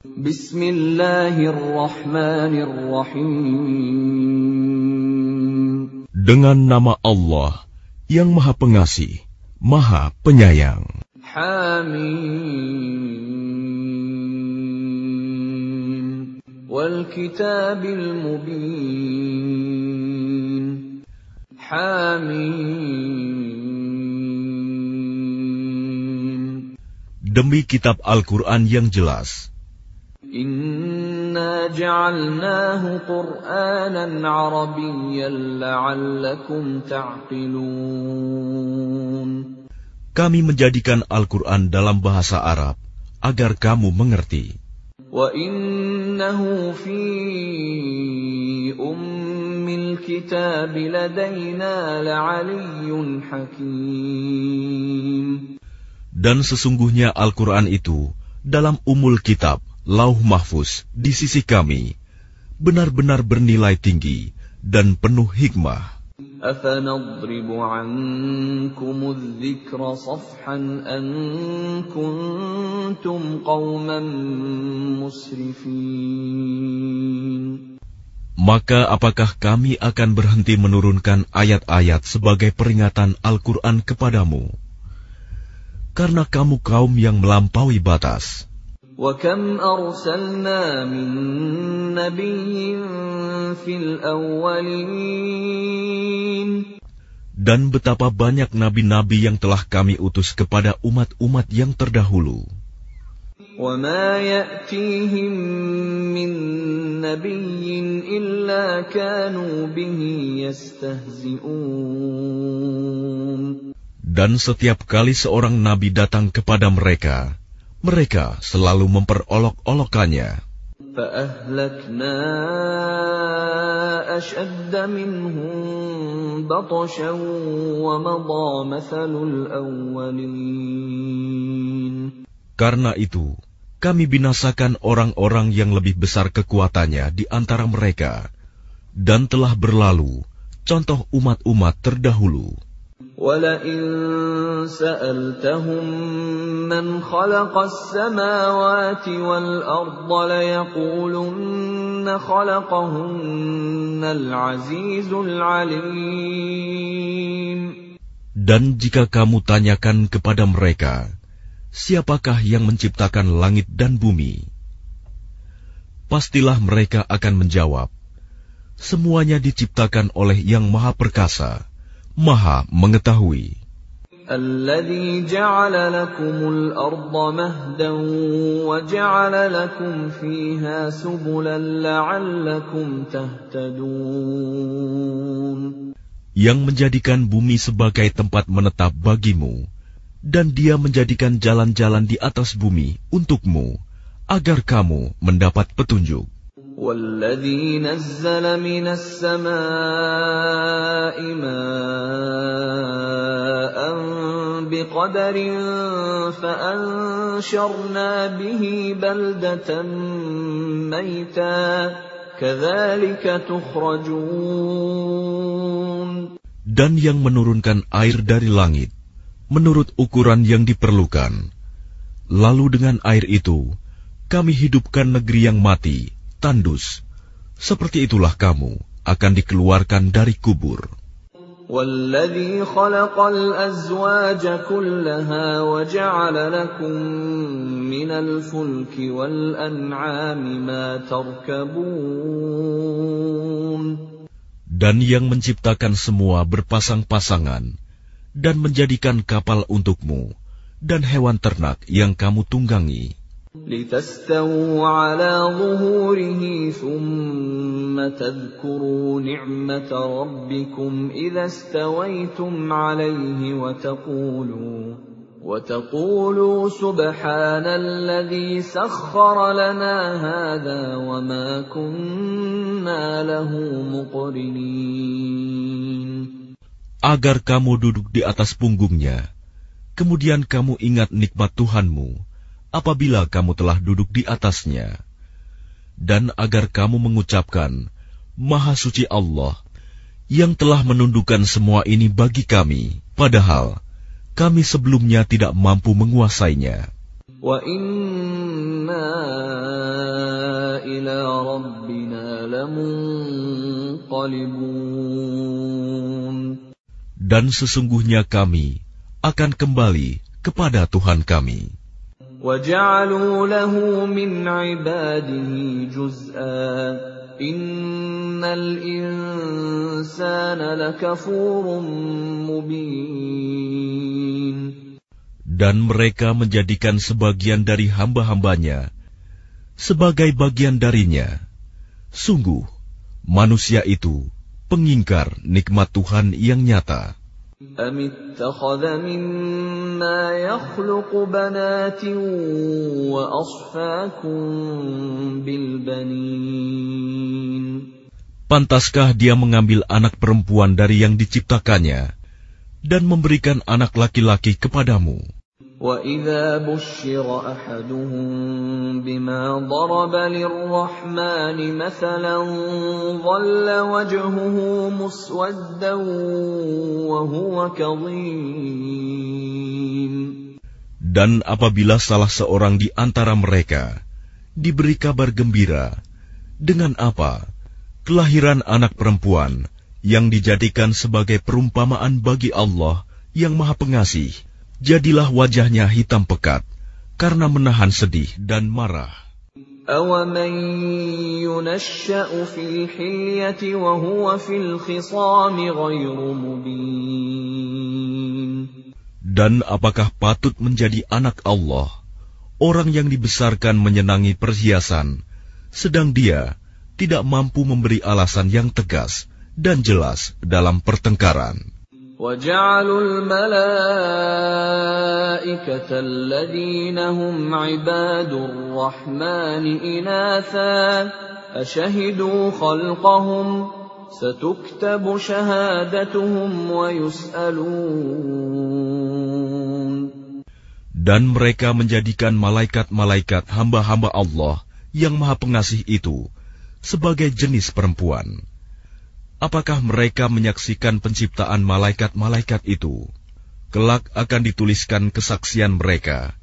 Bismillahirrahmanirrahim. Dengan nama Allah yang Maha Pengasih, Maha Penyayang. Hamim. Wal kitabil mubin. Hamim. Demi kitab Al-Quran yang jelas. Inna ja'alnahu Qur'anan Arabiyyan la'allakum ta'qilun. Kami menjadikan Al-Quran dalam bahasa Arab agar kamu mengerti. Wa innahu fi ummil kitab ladaina la'aliyyun hakim. Dan sesungguhnya Al-Quran itu dalam umul kitab lauh mahfuz di sisi kami benar-benar bernilai tinggi dan penuh hikmah. أفنضرب عنكم الذكر صفحا أن كنتم قوما مسرفين Maka apakah kami akan berhenti menurunkan ayat-ayat sebagai peringatan Al-Quran kepadamu? Karena kamu kaum yang melampaui batas. وكم أرسلنا من نبي في الأولين Dan betapa banyak nabi-nabi yang telah kami utus kepada umat-umat yang terdahulu. وما يأتيهم من نبي إلا كانوا به يستهزئون Dan setiap kali seorang nabi datang kepada mereka, mereka selalu memperolok-olokannya. فأهلكنا أشد منهم بطشا ومضى مثل الأولين Karena itu, kami binasakan orang-orang yang lebih besar kekuatannya di antara mereka, dan telah berlalu contoh umat-umat terdahulu. ولئن سألتهم من خلق السماوات والأرض ليقولن خلقهن العزيز العليم Dan jika kamu tanyakan kepada mereka, siapakah yang menciptakan langit dan bumi? Pastilah mereka akan menjawab, semuanya diciptakan oleh Yang Maha Perkasa, Maha Mengetahui. الذي جعل لكم الأرض مهدا وجعل لكم فيها سبلا لعلكم تهتدون Yang menjadikan bumi sebagai tempat menetap bagimu, dan dia menjadikan jalan-jalan di atas bumi untukmu, agar kamu mendapat petunjuk. والذي نزل من السماء ماء بقدر فأنشرنا به بلدة ميتا كذلك تخرجون Dan yang menurunkan air dari langit, menurut ukuran yang diperlukan. Lalu dengan air itu, kami hidupkan negeri yang mati, tandus. Seperti itulah kamu akan dikeluarkan dari kubur. والذي خلق الأزواج كلها وجعل لكم من الفلك والأنعام ما تركبون Dan yang menciptakan semua berpasang-pasangan, dan menjadikan kapal untukmu, dan hewan ternak yang kamu tunggangi. لتستووا على ظهوره ثم تذكروا نعمة ربكم إذا استويتم عليه وتقولوا وتقولوا سبحان الذي سخر لنا هذا وما كنا له مقرنين agar kamu duduk di atas punggungnya. Kemudian kamu ingat nikmat Tuhanmu apabila kamu telah duduk di atasnya, dan agar kamu mengucapkan, "Maha Suci Allah yang telah menundukkan semua ini bagi kami, padahal kami sebelumnya tidak mampu menguasainya." Wa inna ila rabbina Dan sesungguhnya kami akan kembali kepada Tuhan kami. وجعلوا له من عباده جزءا إن الإنسان لكفور مبين Dan mereka menjadikan sebagian dari hamba-hambanya sebagai bagian darinya. Sungguh, manusia itu pengingkar nikmat Tuhan yang nyata. أم اتخذ مما يخلق بنات وأصفاكم بالبنين Pantaskah dia mengambil anak perempuan dari yang diciptakannya dan memberikan anak laki-laki kepadamu? وإذا بشر أحدهم بما ضرب للرحمن مثلا ظل وجهه مسودا وهو كظيم Dan apabila salah seorang di antara mereka diberi kabar gembira dengan apa kelahiran anak perempuan yang dijadikan sebagai perumpamaan bagi Allah yang Maha Pengasih, jadilah wajahnya hitam pekat karena menahan sedih dan marah. أومن ينشأ في الحلية وهو في الخصام غير مبين Dan apakah patut menjadi anak Allah, orang yang dibesarkan menyenangi perhiasan, sedang dia tidak mampu memberi alasan yang tegas dan jelas dalam pertengkaran? وجعلوا الملائكة الذين هم عباد الرحمن إناثا أشهدوا خلقهم ستكتب شهادتهم ويسألون Dan mereka menjadikan malaikat-malaikat hamba-hamba Allah yang maha pengasih itu sebagai jenis perempuan. Apakah mereka menyaksikan penciptaan malaikat-malaikat itu? Kelak akan dituliskan kesaksian mereka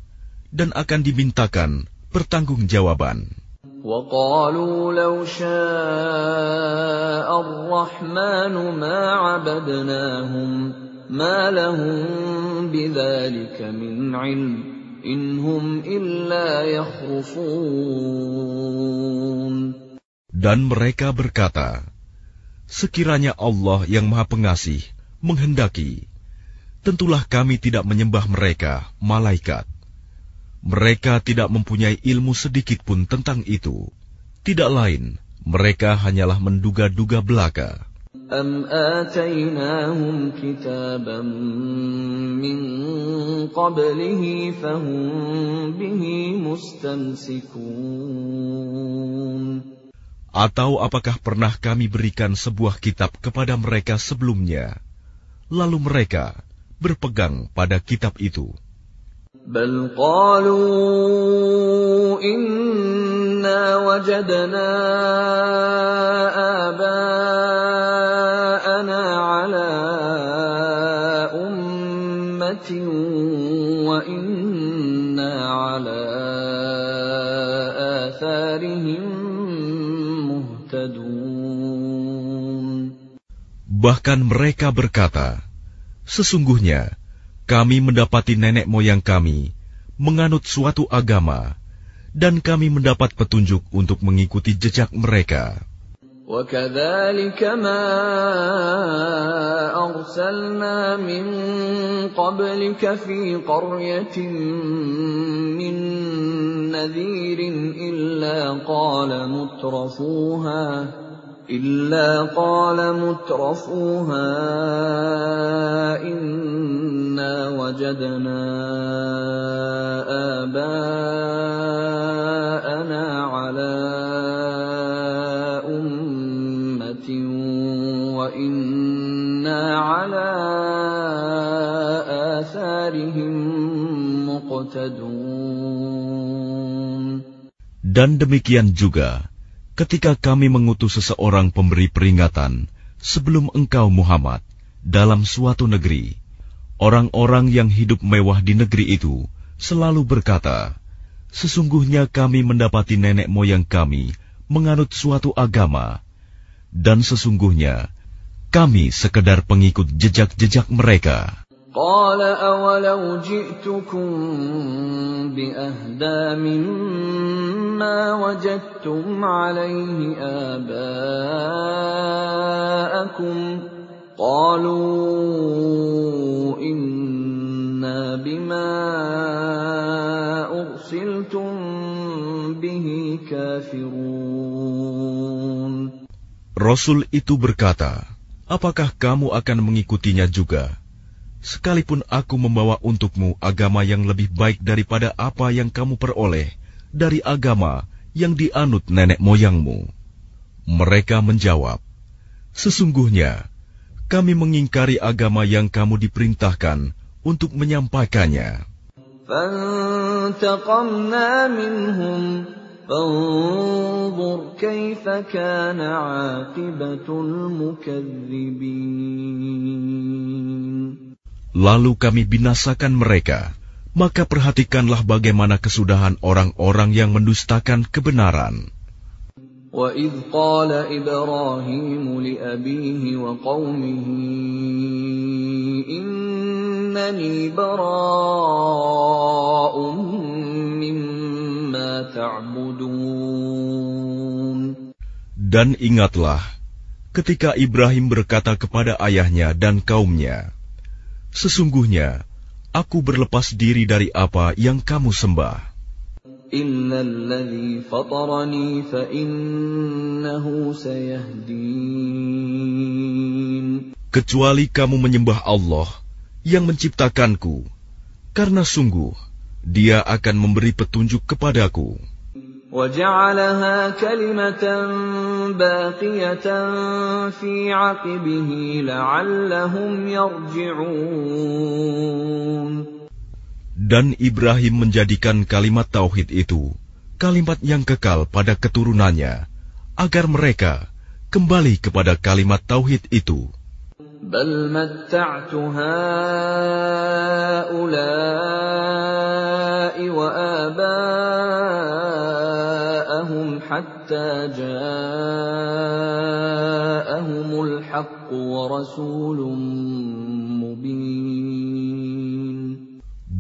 dan akan dimintakan pertanggungjawaban. وقالوا لو شاء الرحمن ما عبدناهم ما لهم بذلك من علم إن هم إلا يخرصون Dan mereka berkata, Sekiranya Allah yang Maha Pengasih menghendaki, tentulah kami tidak menyembah mereka, malaikat. Mereka tidak mempunyai ilmu sedikit pun tentang itu. Tidak lain, mereka hanyalah menduga-duga belaka. أم آتيناهم كتابا من قبله فهم به مستمسكون Atau apakah pernah kami berikan sebuah kitab kepada mereka sebelumnya, lalu mereka berpegang pada kitab itu? بل قالوا إنا وجدنا آباءنا على أمة وإنا على آثارهم Bahkan mereka berkata, Sesungguhnya kami mendapati nenek moyang kami menganut suatu agama, dan kami mendapat petunjuk untuk mengikuti jejak mereka. وكذلك ما أرسلنا من قبلك في قرية من نذير إلا قال مترفوها إلا قال مترفوها إنا وجدنا آباءنا على أمة وإنا على آثارهم مقتدون Dan demikian juga, ketika kami mengutus seseorang pemberi peringatan sebelum engkau Muhammad dalam suatu negeri, orang-orang yang hidup mewah di negeri itu selalu berkata, Sesungguhnya kami mendapati nenek moyang kami menganut suatu agama, Dan sesungguhnya, kami sekedar pengikut jejak-jejak mereka. قال أولو جئتكم بأهدى مما وجدتم عليه آباءكم قالوا إنا بما أرسلتم به كافرون Rasul itu berkata, Apakah kamu akan mengikutinya juga? Sekalipun aku membawa untukmu agama yang lebih baik daripada apa yang kamu peroleh dari agama yang dianut nenek moyangmu. Mereka menjawab, Sesungguhnya, kami mengingkari agama yang kamu diperintahkan untuk menyampaikannya Lalu kami binasakan mereka. Maka perhatikanlah bagaimana kesudahan orang-orang yang mendustakan kebenaran. وَإِذْ قَالَ إِبْرَاهِيمُ لِأَبِيهِ وَقَوْمِهِ إِنَّنِي بَرَاءٌ مِّمَّا تَعْبُدُونَ Dan ingatlah, ketika Ibrahim berkata kepada ayahnya dan kaumnya, Sesungguhnya, aku berlepas diri dari apa yang kamu sembah. Kecuali kamu menyembah Allah yang menciptakanku, karena sungguh Dia akan memberi petunjuk kepadaku. وجعلها كلمة باقية في عقبه لعلهم يرجعون Dan Ibrahim menjadikan kalimat tauhid itu kalimat yang kekal pada keturunannya agar mereka kembali kepada kalimat tauhid itu. بل متعت هؤلاء حتى جاءهم الحق ورسول مبين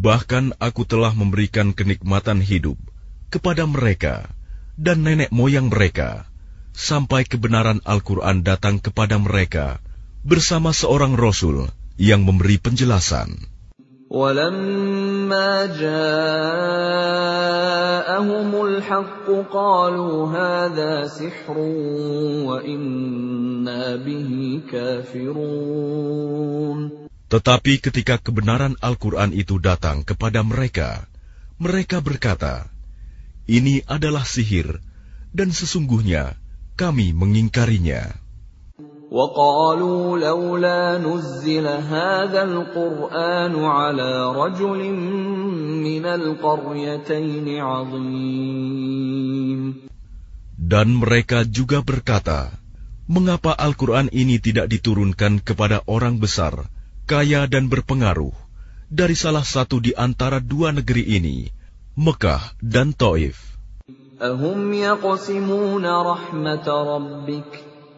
Bahkan aku telah memberikan kenikmatan hidup kepada mereka dan nenek moyang mereka sampai kebenaran Al-Quran datang kepada mereka bersama seorang rasul yang memberi penjelasan. ولما جاءهم الحق قالوا هذا سحر وإنا به كافرون Tetapi ketika kebenaran Al-Quran itu datang kepada mereka, mereka berkata, Ini adalah sihir, dan sesungguhnya kami mengingkarinya. وقالوا لولا نزل هذا القرآن على رجل من القريتين عظيم Dan mereka juga berkata, Mengapa Al-Quran ini tidak diturunkan kepada orang besar, kaya dan berpengaruh, dari salah satu di antara dua negeri ini, Mekah dan Taif? أهم يقسمون رحمة ربك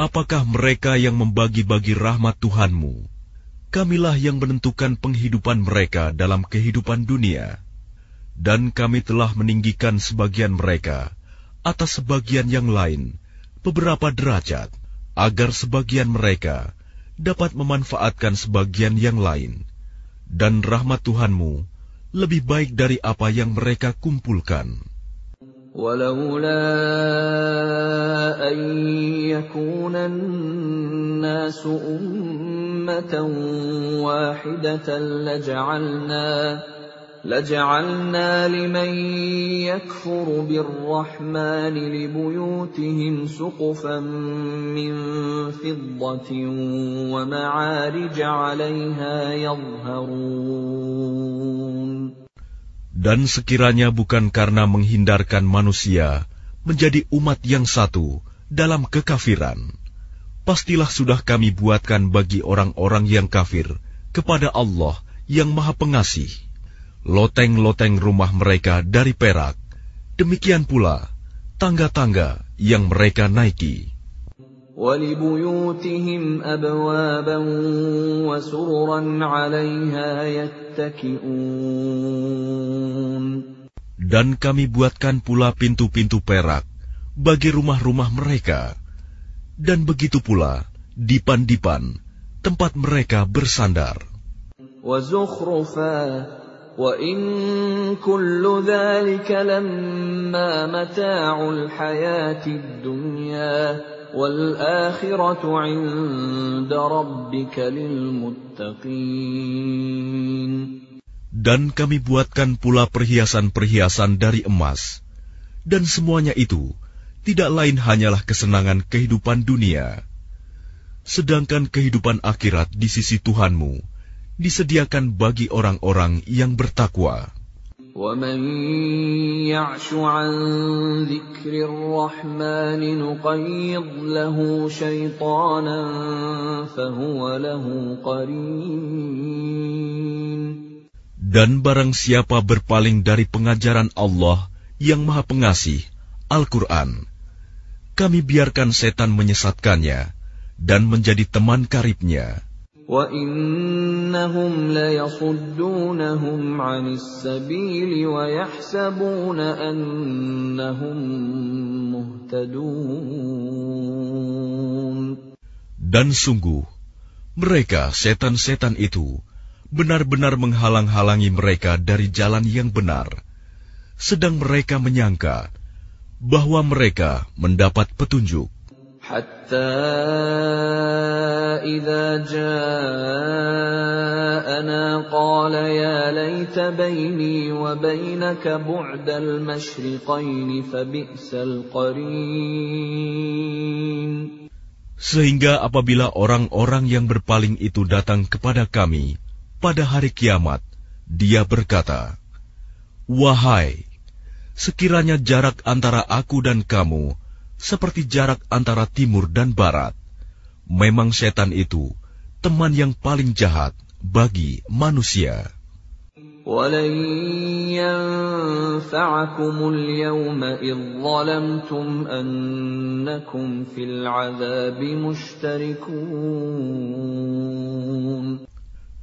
Apakah mereka yang membagi-bagi rahmat Tuhanmu? Kamilah yang menentukan penghidupan mereka dalam kehidupan dunia. Dan kami telah meninggikan sebagian mereka atas sebagian yang lain beberapa derajat, agar sebagian mereka dapat memanfaatkan sebagian yang lain. Dan rahmat Tuhanmu lebih baik dari apa yang mereka kumpulkan. ولولا أن يكون الناس أمة واحدة لجعلنا لجعلنا لمن يكفر بالرحمن لبيوتهم سقفا من فضة ومعارج عليها يظهرون Dan sekiranya bukan karena menghindarkan manusia menjadi umat yang satu dalam kekafiran, pastilah sudah kami buatkan bagi orang-orang yang kafir kepada Allah yang Maha Pengasih loteng-loteng rumah mereka dari perak, demikian pula tangga-tangga yang mereka naiki. Dan kami buatkan pula pintu-pintu perak bagi rumah-rumah mereka, dan begitu pula dipan-dipan tempat mereka bersandar. وَإِن كُلُّ ذَلِكَ لَمَّا مَتَاعُ الْحَيَاةِ الدُّنْيَا وَالْآخِرَةُ عِندَ رَبِّكَ لِلْمُتَّقِينَ Dan kami buatkan pula perhiasan-perhiasan dari emas, dan semuanya itu tidak lain hanyalah kesenangan kehidupan dunia. Sedangkan kehidupan akhirat di sisi Tuhanmu disediakan bagi orang-orang yang bertakwa. Dan barang siapa berpaling dari pengajaran Allah yang Maha Pengasih, Al-Quran, kami biarkan setan menyesatkannya dan menjadi teman karibnya. وَإِنَّهُمْ لَيَصُدُّونَهُمْ عَنِ السَّبِيلِ وَيَحْسَبُونَ أَنَّهُمْ مُهْتَدُونَ Dan sungguh, mereka setan-setan itu benar-benar menghalang-halangi mereka dari jalan yang benar, sedang mereka menyangka bahwa mereka mendapat petunjuk. حتى إذا جاءنا قال يا ليت بيني وبينك بعد المشرقين فبئس القرين Sehingga apabila orang-orang yang berpaling itu datang kepada kami pada hari kiamat, dia berkata, Wahai, sekiranya jarak antara aku dan kamu seperti jarak antara timur dan barat. Memang setan itu teman yang paling jahat bagi manusia.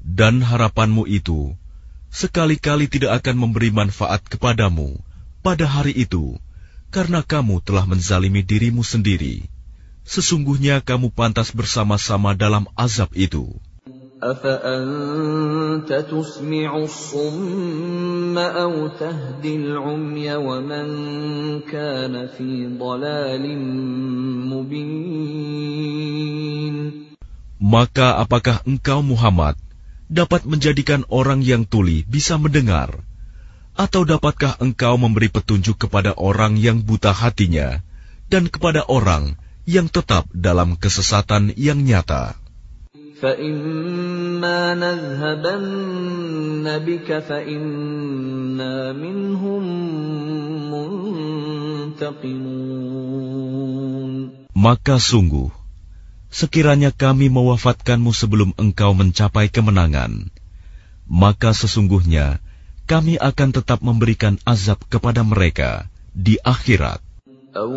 Dan harapanmu itu sekali-kali tidak akan memberi manfaat kepadamu pada hari itu karena kamu telah menzalimi dirimu sendiri. Sesungguhnya kamu pantas bersama-sama dalam azab itu. Maka apakah engkau Muhammad dapat menjadikan orang yang tuli bisa mendengar atau dapatkah engkau memberi petunjuk kepada orang yang buta hatinya dan kepada orang yang tetap dalam kesesatan yang nyata? Maka sungguh, sekiranya kami mewafatkanmu sebelum engkau mencapai kemenangan, maka sesungguhnya kami akan tetap memberikan azab kepada mereka di akhirat. Atau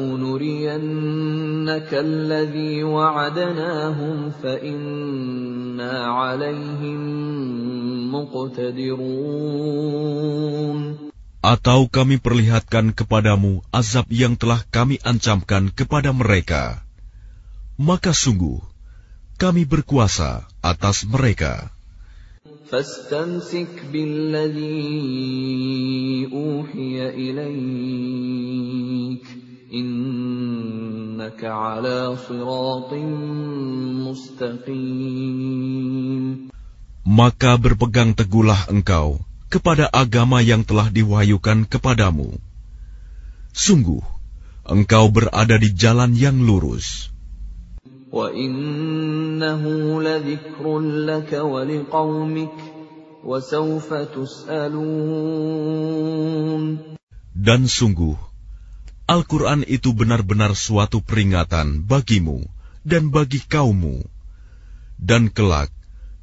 kami perlihatkan kepadamu azab yang telah kami ancamkan kepada mereka. Maka sungguh, kami berkuasa atas mereka. فاستمسك بالذي أوحي إليك إنك على صراط مستقيم Maka berpegang teguhlah engkau kepada agama yang telah diwahyukan kepadamu. Sungguh, engkau berada di jalan yang lurus. وَإِنَّهُ لَذِكْرٌ لَكَ وَلِقَوْمِكَ وَسَوْفَ تُسْأَلُونَ Dan sungguh, Al-Quran itu benar-benar suatu peringatan bagimu dan bagi kaummu. Dan kelak,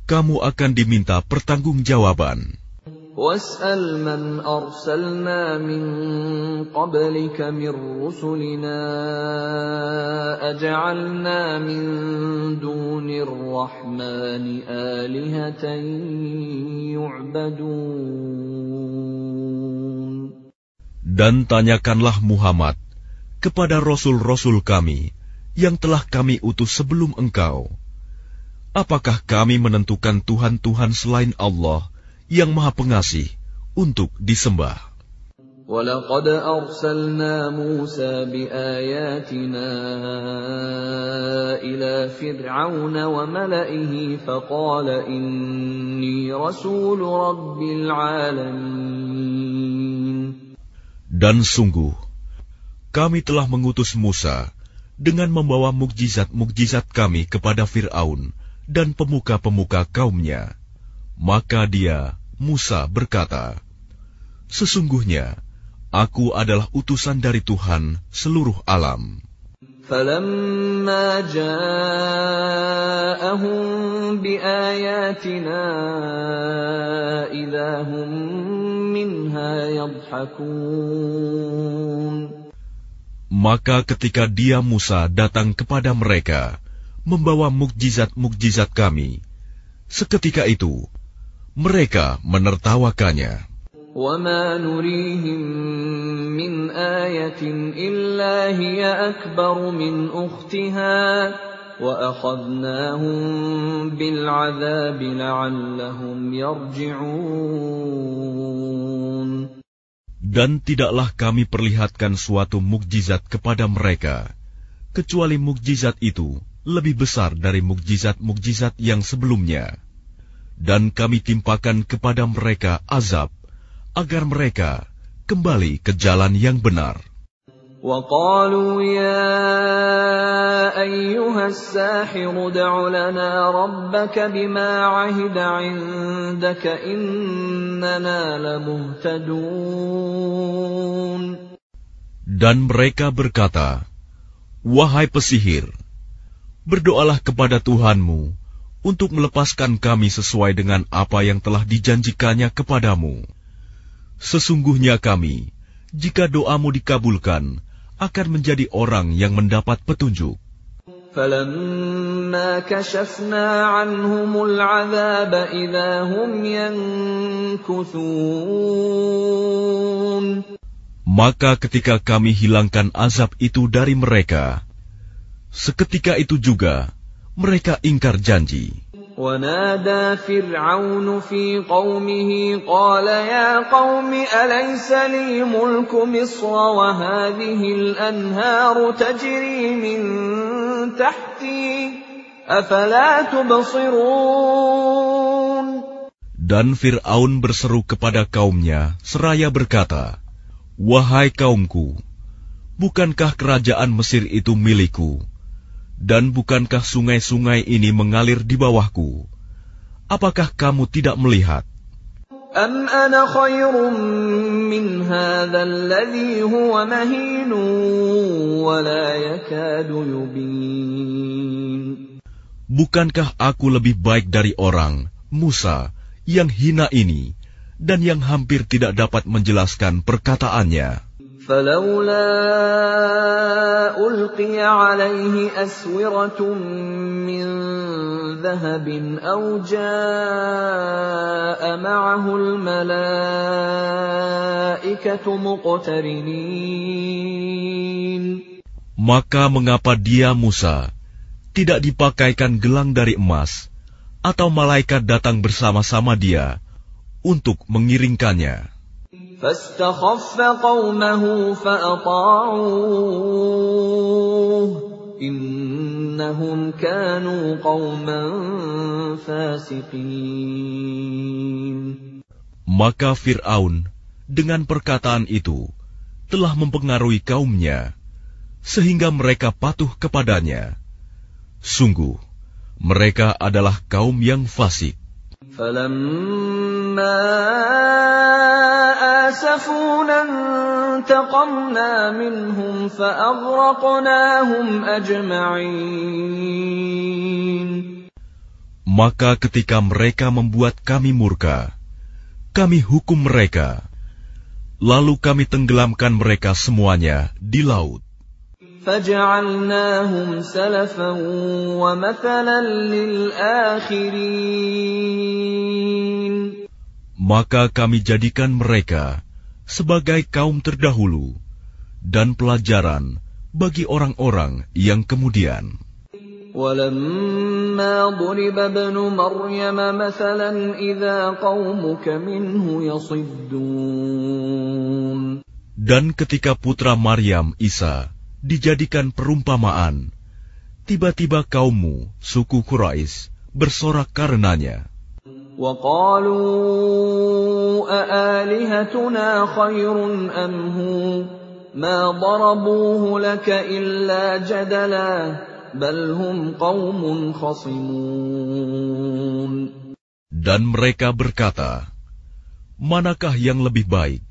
kamu akan diminta pertanggungjawaban. واسأل من أرسلنا من قبلك من رسلنا أجعلنا من دون الرحمن آلهة يعبدون Dan tanyakanlah Muhammad kepada rasul-rasul kami yang telah kami utus sebelum engkau. Apakah kami menentukan Tuhan-Tuhan selain Allah yang Maha Pengasih untuk disembah. ولقد أرسلنا موسى بآياتنا إلى فرعون وملئه فقال إني رسول رب العالمين dan sungguh, kami telah mengutus Musa dengan membawa mukjizat-mukjizat kami kepada Fir'aun dan pemuka-pemuka kaumnya. Maka dia, Musa berkata, Sesungguhnya, aku adalah utusan dari Tuhan seluruh alam. فلما جاءهم بآياتنا إذا هم منها يضحكون Maka ketika dia Musa datang kepada mereka, membawa mukjizat-mukjizat kami, seketika itu mereka menertawakannya. وما نريهم من آية إلا هي أكبر من أختها وأخذناهم بالعذاب لعلهم يرجعون Dan tidaklah kami perlihatkan suatu mukjizat kepada mereka, kecuali mukjizat itu lebih besar dari mukjizat-mukjizat yang sebelumnya dan kami timpakan kepada mereka azab agar mereka kembali ke jalan yang benar. وقالوا يا أيها الساحر دع لنا ربك بما عهد عندك إننا لمهتدون Dan mereka berkata, Wahai pesihir, berdoalah kepada Tuhanmu untuk melepaskan kami sesuai dengan apa yang telah dijanjikannya kepadamu. Sesungguhnya kami, jika doamu dikabulkan, akan menjadi orang yang mendapat petunjuk. Maka ketika kami hilangkan azab itu dari mereka, seketika itu juga mereka ingkar janji. ونادى فرعون في قومه قال يا قوم أليس لي ملك مصر وهذه الأنهار تجري من تحتي أفلا تبصرون Dan Fir'aun berseru kepada kaumnya, seraya berkata, Wahai kaumku, bukankah kerajaan Mesir itu milikku, dan bukankah sungai-sungai ini mengalir di bawahku? Apakah kamu tidak melihat? Bukankah aku lebih baik dari orang, Musa, yang hina ini, dan yang hampir tidak dapat menjelaskan perkataannya? فلولا ألقي عليه أسورة من ذهب أو جاء معه الملائكة مقترنين Maka mengapa dia Musa tidak dipakaikan gelang dari emas atau malaikat datang bersama-sama dia untuk mengiringkannya? فاستخف قومه فأطاعوه إنهم كانوا قوما فاسقين Maka Fir'aun dengan perkataan itu telah mempengaruhi kaumnya, sehingga mereka patuh kepadanya. Sungguh, mereka adalah kaum yang fasik. Maka ketika mereka membuat kami murka, kami hukum mereka, lalu kami tenggelamkan mereka semuanya di laut Maka kami jadikan mereka sebagai kaum terdahulu dan pelajaran bagi orang-orang yang kemudian. ولما ضرب ابن مريم مثلا إذا قومك منه يصدون Dan ketika putra Maryam Isa dijadikan perumpamaan, tiba-tiba kaummu, suku Quraisy, bersorak karenanya. وقالوا أآلهتنا خير أم هو ما ضربوه لك إلا جدلا dan mereka berkata, Manakah yang lebih baik,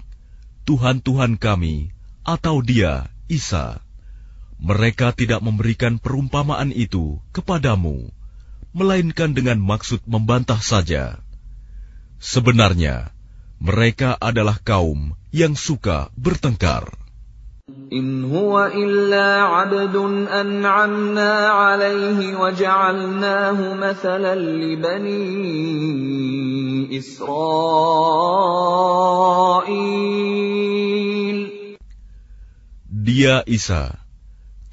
Tuhan-Tuhan kami atau dia, Isa? Mereka tidak memberikan perumpamaan itu kepadamu, melainkan dengan maksud membantah saja. Sebenarnya, mereka adalah kaum yang suka bertengkar. In huwa illa abdun an'amna alaihi wa ja'alnahu mathalan li bani Israel. Dia Isa,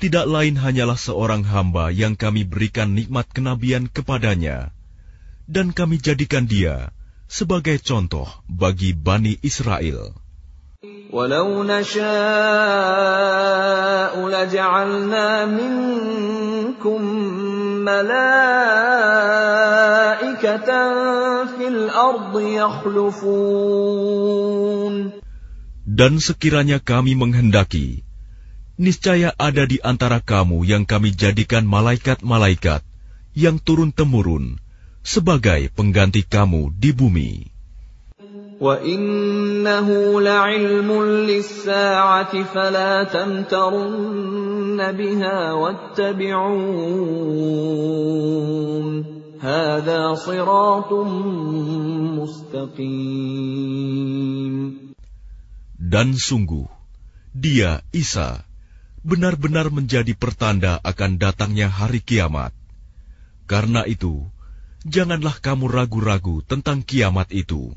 tidak lain hanyalah seorang hamba yang kami berikan nikmat kenabian kepadanya, dan kami jadikan dia sebagai contoh bagi Bani Israel. ولو نشاء لجعلنا منكم ملائكة في الأرض يخلفون Dan sekiranya kami menghendaki, niscaya ada di antara kamu yang kami jadikan malaikat-malaikat yang turun-temurun sebagai pengganti kamu di bumi. وَإِنَّهُ لَعِلْمٌ لِلسَّاعَةِ فَلَا تَمْتَرُنَّ بِهَا وَاتَّبِعُونِ هَذَا صِرَاطٌ مُسْتَقِيمٌ Dan sungguh, dia, Isa, benar-benar menjadi pertanda akan datangnya hari kiamat. Karena itu, janganlah kamu ragu-ragu tentang kiamat itu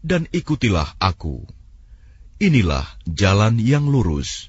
dan ikutilah aku. Inilah jalan yang lurus.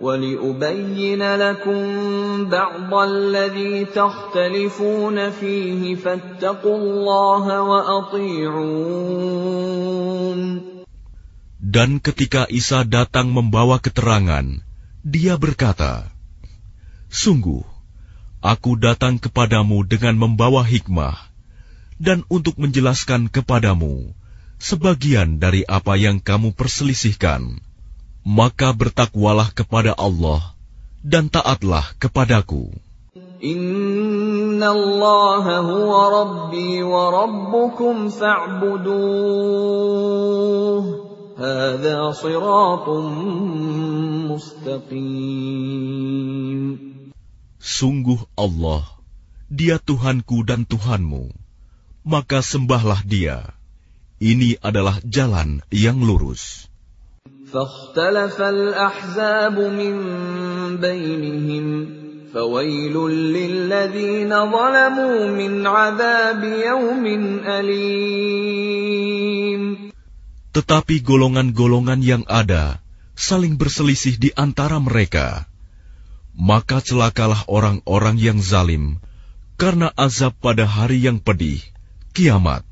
ولأبين لكم بعض الذي تختلفون فيه فاتقوا الله وأطيعون Dan ketika Isa datang membawa keterangan, dia berkata, Sungguh, aku datang kepadamu dengan membawa hikmah, dan untuk menjelaskan kepadamu sebagian dari apa yang kamu perselisihkan. Maka bertakwalah kepada Allah dan taatlah kepadaku. Inna Allah huwa Rabbi wa Rabbukum fa'buduh. Hada siratun mustaqim. Sungguh Allah, Dia Tuhanku dan Tuhanmu, maka sembahlah Dia. Ini adalah jalan yang lurus. فاختلف الأحزاب من بينهم فويل للذين ظلموا من عذاب يوم أليم Tetapi golongan-golongan yang ada saling berselisih di antara mereka. Maka celakalah orang-orang yang zalim karena azab pada hari yang pedih, kiamat.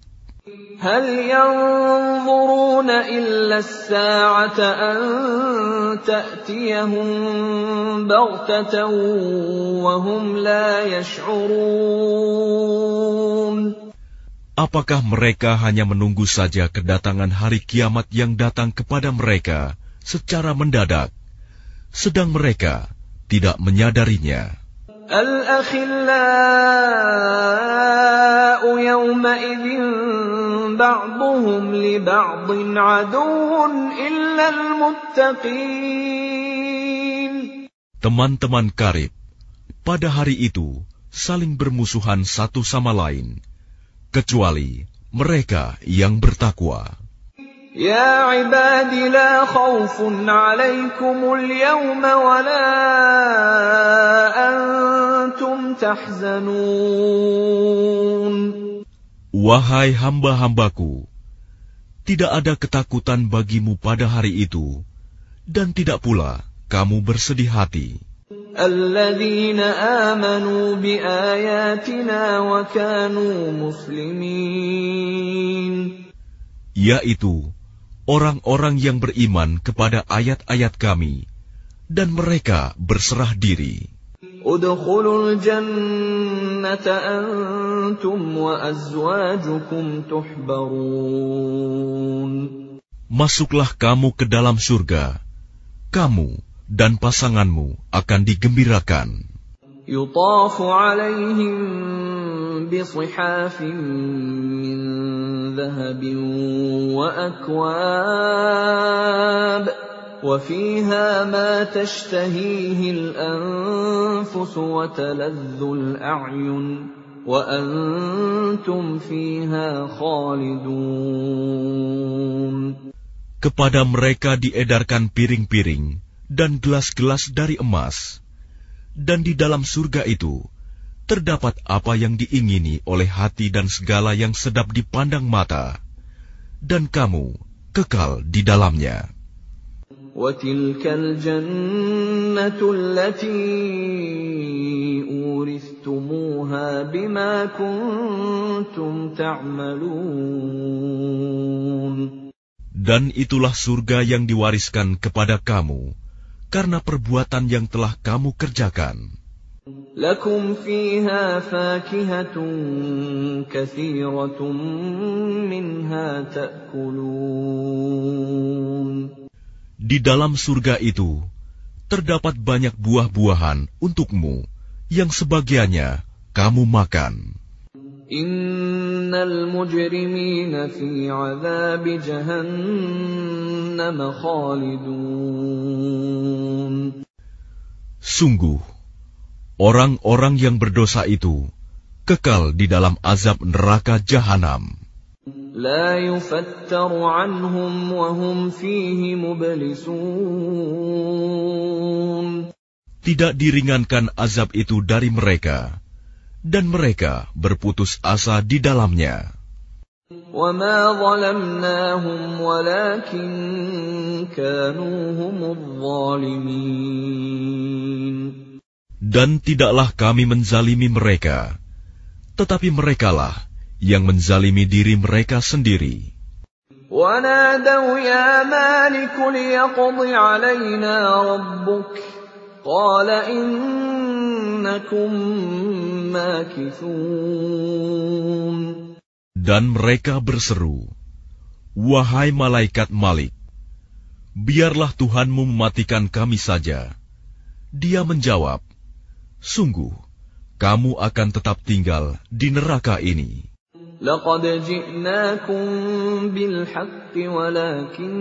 هل ينظرون إلا الساعة أن تأتيهم بغتة وهم لا يشعرون Apakah mereka hanya menunggu saja kedatangan hari kiamat yang datang kepada mereka secara mendadak, sedang mereka tidak menyadarinya? الأخلاء يومئذ بعضهم لبعض عدو إلا المتقين Teman-teman karib, pada hari itu saling bermusuhan satu sama lain, kecuali mereka yang bertakwa. يا عباد لا خوف عليكم اليوم ولا أنتم تحزنون Wahai hamba-hambaku, tidak ada ketakutan bagimu pada hari itu, dan tidak pula kamu bersedih hati. الذين آمنوا بآياتنا وكانوا مسلمين Yaitu orang-orang yang beriman kepada ayat-ayat kami, dan mereka berserah diri. Masuklah kamu ke dalam surga, kamu dan pasanganmu akan digembirakan. يطاف عليهم بصحاف من ذهب وأكواب وفيها ما تشتهيه الأنفس وتلذ الأعين وأنتم فيها خالدون Kepada mereka diedarkan piring-piring dan gelas-gelas dari emas. dan di dalam surga itu terdapat apa yang diingini oleh hati dan segala yang sedap dipandang mata, dan kamu kekal di dalamnya. Dan itulah surga yang diwariskan kepada kamu, karena perbuatan yang telah kamu kerjakan. لكم فيها فاكهة كثيرة منها تأكلون Di dalam surga itu terdapat banyak buah-buahan untukmu yang sebagiannya kamu makan. إن المجرمين في عذاب جهنم خالدون Sungguh, orang-orang yang berdosa itu kekal di dalam azab neraka jahanam. لا يفتر عنهم وهم فيه مبلسون Tidak diringankan azab itu dari mereka, dan mereka berputus asa di dalamnya. وما ظلمناهم ولكن كانوا هم الظالمين Dan tidaklah kami menzalimi mereka, tetapi merekalah yang menzalimi diri mereka sendiri. ونادوا يا مالك ليقض علينا ربك dan mereka berseru, Wahai malaikat Malik, biarlah Tuhanmu mematikan kami saja. Dia menjawab, Sungguh, kamu akan tetap tinggal di neraka ini. لقد جئناكم بالحق ولكن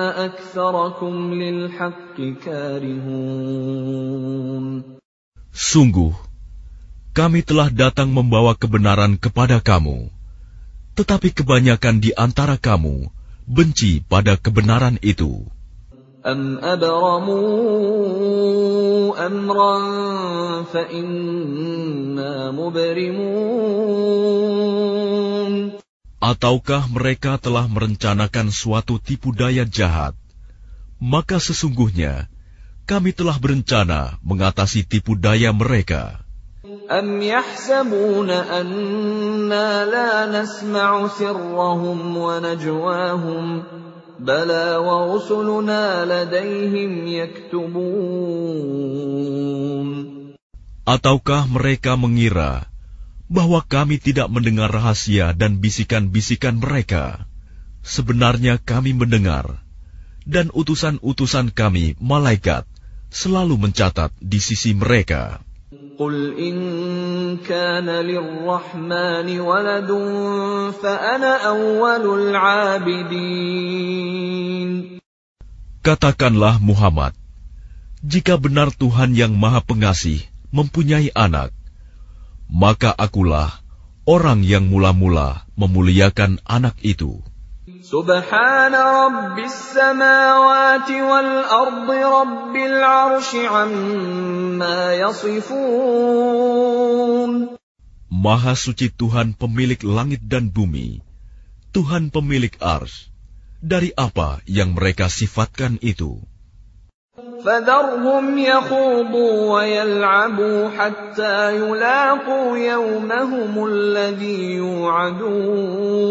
أكثركم للحق كارهون Sungguh, kami telah datang membawa kebenaran kepada kamu, tetapi kebanyakan di antara kamu benci pada kebenaran itu. أَمْ أَبْرَمُوا أَمْرًا فَإِنَّا مُبْرِمُونَ Ataukah mereka telah merencanakan suatu tipu daya jahat? Maka sesungguhnya kami telah berencana mengatasi tipu daya mereka. أَمْ يَحْسَبُونَ أَنَّا لَا نَسْمَعُ سِرَّهُمْ وَنَجْوَاهُمْ bala wa rusuluna. Ataukah mereka mengira bahwa kami tidak mendengar rahasia dan bisikan-bisikan mereka? Sebenarnya kami mendengar, dan utusan-utusan kami, malaikat, selalu mencatat di sisi mereka. قل إن كان للرحمن ولد فأنا أول العابدين Katakanlah Muhammad, jika benar Tuhan yang Maha Pengasih mempunyai anak, maka akulah orang yang mula-mula memuliakan anak itu. سبحان رب السماوات والأرض رب العرش عما يصفون Maha suci Tuhan pemilik langit dan bumi, Tuhan pemilik ars, dari apa yang mereka sifatkan itu. فذرهم يخوضوا ويلعبوا حتى يلاقوا يومهم الذي يوعدون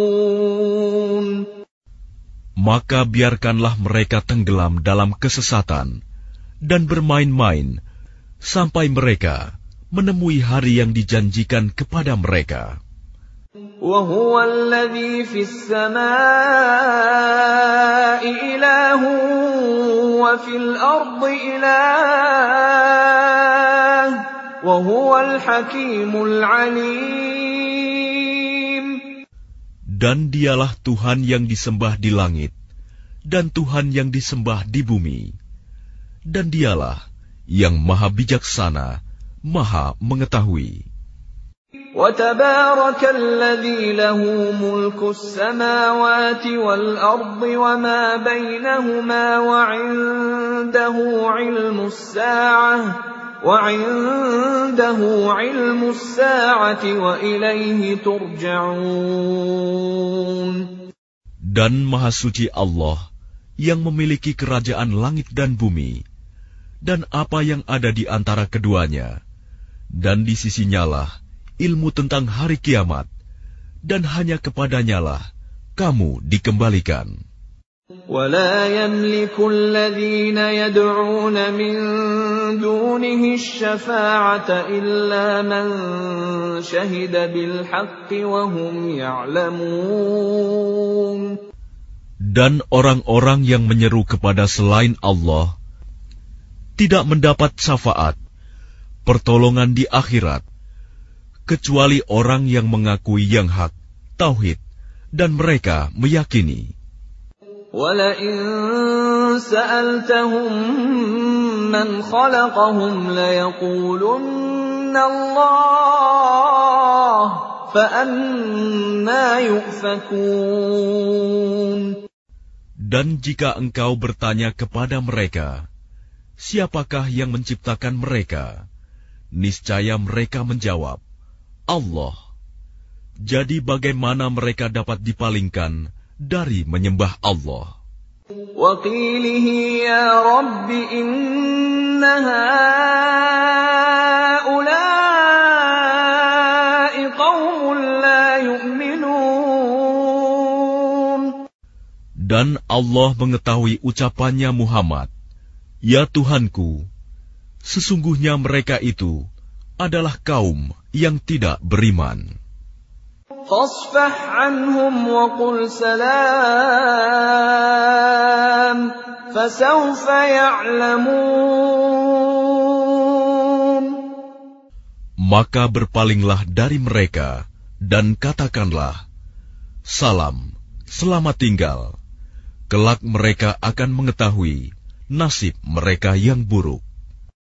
Maka biarkanlah mereka tenggelam dalam kesesatan dan bermain-main sampai mereka menemui hari yang dijanjikan kepada mereka. وهو الذي في السماء إله وفي الأرض إله وهو الحكيم العليم Dan dialah Tuhan yang disembah di langit, dan Tuhan yang disembah di bumi. Dan dialah yang maha bijaksana, maha mengetahui. وتبارك الذي له ملك السماوات والأرض وما بينهما وعنده علم الساعة وعنده علم الساعة وإليه ترجعون Dan Maha Suci Allah yang memiliki kerajaan langit dan bumi, dan apa yang ada di antara keduanya, dan di sisinya lah ilmu tentang hari kiamat, dan hanya kepadanyalah kamu dikembalikan. ولا يملك الذين يدعون من دونه الشفاعة إلا من شهد بالحق وهم يعلمون Dan orang-orang yang menyeru kepada selain Allah tidak mendapat syafaat, pertolongan di akhirat, kecuali orang yang mengakui yang hak, tauhid, dan mereka meyakini. Dan jika engkau bertanya kepada mereka, siapakah yang menciptakan mereka? Niscaya mereka menjawab, Allah. Jadi bagaimana mereka dapat dipalingkan dari menyembah Allah? وقيله يا رب إن هؤلاء قوم لا يؤمنون Dan Allah mengetahui ucapannya Muhammad, Ya Tuhanku, sesungguhnya mereka itu adalah kaum yang tidak beriman. فاصفح عنهم وقل سلام فسوف يعلمون Maka berpalinglah dari mereka dan katakanlah, Salam, selamat tinggal. Kelak mereka akan mengetahui nasib mereka yang buruk.